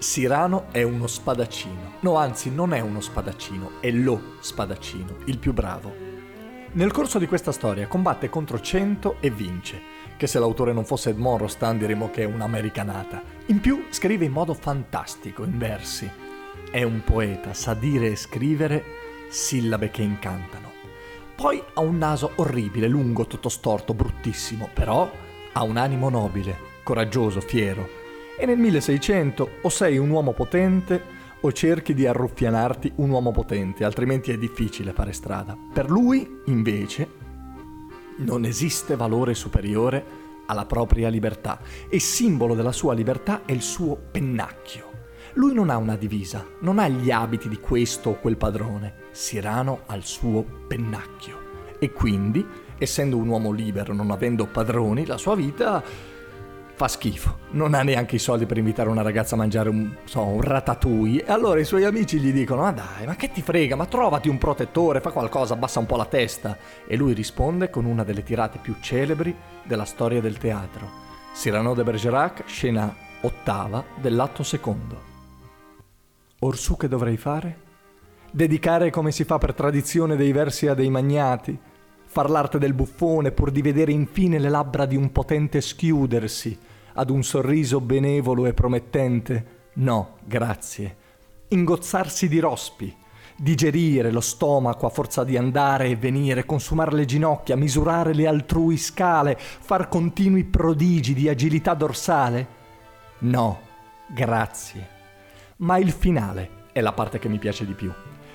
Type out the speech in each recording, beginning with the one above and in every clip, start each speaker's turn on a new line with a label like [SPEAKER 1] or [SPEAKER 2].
[SPEAKER 1] Sirano è uno spadaccino. No, anzi, non è uno spadaccino, è lo spadaccino, il più bravo. Nel corso di questa storia combatte contro 100 e vince, che se l'autore non fosse Edmond Rostand diremmo che è un'americanata. In più scrive in modo fantastico, in versi. È un poeta, sa dire e scrivere sillabe che incantano. Poi ha un naso orribile, lungo, tutto storto, bruttissimo, però ha un animo nobile, coraggioso, fiero e nel 1600 o sei un uomo potente o cerchi di arruffianarti un uomo potente, altrimenti è difficile fare strada. Per lui, invece, non esiste valore superiore alla propria libertà e simbolo della sua libertà è il suo pennacchio. Lui non ha una divisa, non ha gli abiti di questo o quel padrone, Sirano ha il suo pennacchio e quindi, essendo un uomo libero, non avendo padroni, la sua vita fa schifo. Non ha neanche i soldi per invitare una ragazza a mangiare un, so, un ratatouille. E allora i suoi amici gli dicono: Ma dai, ma che ti frega? Ma trovati un protettore, fa qualcosa, abbassa un po' la testa. E lui risponde con una delle tirate più celebri della storia del teatro. Cyrano de Bergerac, scena ottava dell'atto secondo. Orsù che dovrei fare? Dedicare come si fa per tradizione dei versi a dei magnati? Far l'arte del buffone pur di vedere infine le labbra di un potente schiudersi? Ad un sorriso benevolo e promettente. No, grazie. Ingozzarsi di rospi, digerire lo stomaco a forza di andare e venire, consumare le ginocchia, misurare le altrui scale, far continui prodigi di agilità dorsale? No, grazie. Ma il finale è la parte che mi piace di più.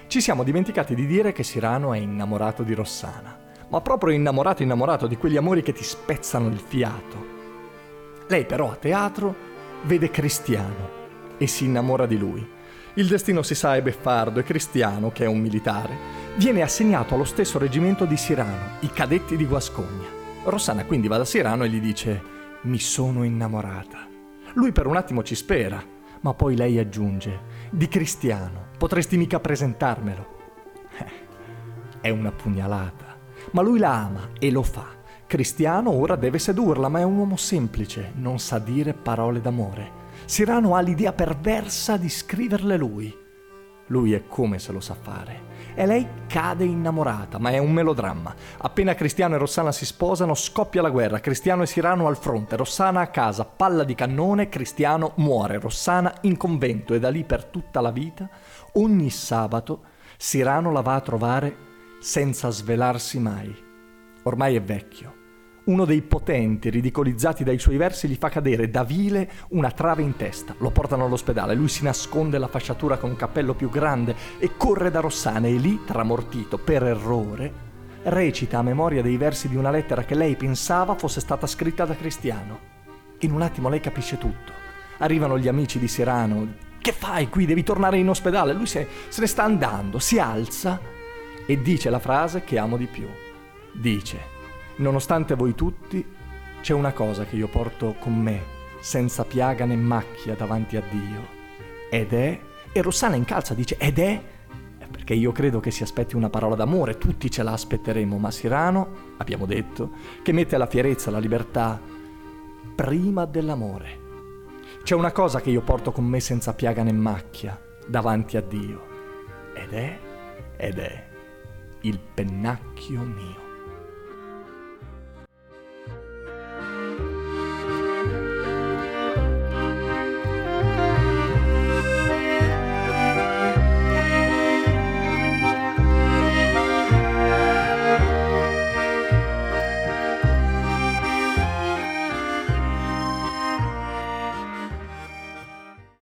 [SPEAKER 1] Ci siamo dimenticati di dire che Sirano è innamorato di Rossana, ma proprio innamorato innamorato di quegli amori che ti spezzano il fiato lei però a teatro vede Cristiano e si innamora di lui. Il destino si sa è beffardo e Cristiano, che è un militare, viene assegnato allo stesso reggimento di Sirano, i cadetti di Guascogna. Rossana quindi va da Sirano e gli dice mi sono innamorata. Lui per un attimo ci spera, ma poi lei aggiunge di Cristiano, potresti mica presentarmelo. Eh, è una pugnalata, ma lui la ama e lo fa. Cristiano ora deve sedurla, ma è un uomo semplice, non sa dire parole d'amore. Sirano ha l'idea perversa di scriverle lui. Lui è come se lo sa fare. E lei cade innamorata, ma è un melodramma. Appena Cristiano e Rossana si sposano, scoppia la guerra. Cristiano e Sirano al fronte, Rossana a casa, palla di cannone, Cristiano muore, Rossana in convento e da lì per tutta la vita, ogni sabato, Sirano la va a trovare senza svelarsi mai. Ormai è vecchio uno dei potenti, ridicolizzati dai suoi versi, gli fa cadere da vile una trave in testa. Lo portano all'ospedale, lui si nasconde la fasciatura con un cappello più grande e corre da Rossana e lì, tramortito per errore, recita a memoria dei versi di una lettera che lei pensava fosse stata scritta da Cristiano. In un attimo lei capisce tutto. Arrivano gli amici di Serano. Che fai qui? Devi tornare in ospedale. Lui se, se ne sta andando, si alza e dice la frase che amo di più. Dice Nonostante voi tutti, c'è una cosa che io porto con me, senza piaga né macchia davanti a Dio. Ed è... E Rossana incalza, dice, ed è... Perché io credo che si aspetti una parola d'amore, tutti ce la aspetteremo, ma Sirano, abbiamo detto, che mette la fierezza, la libertà prima dell'amore. C'è una cosa che io porto con me senza piaga né macchia davanti a Dio. Ed è... ed è il pennacchio mio.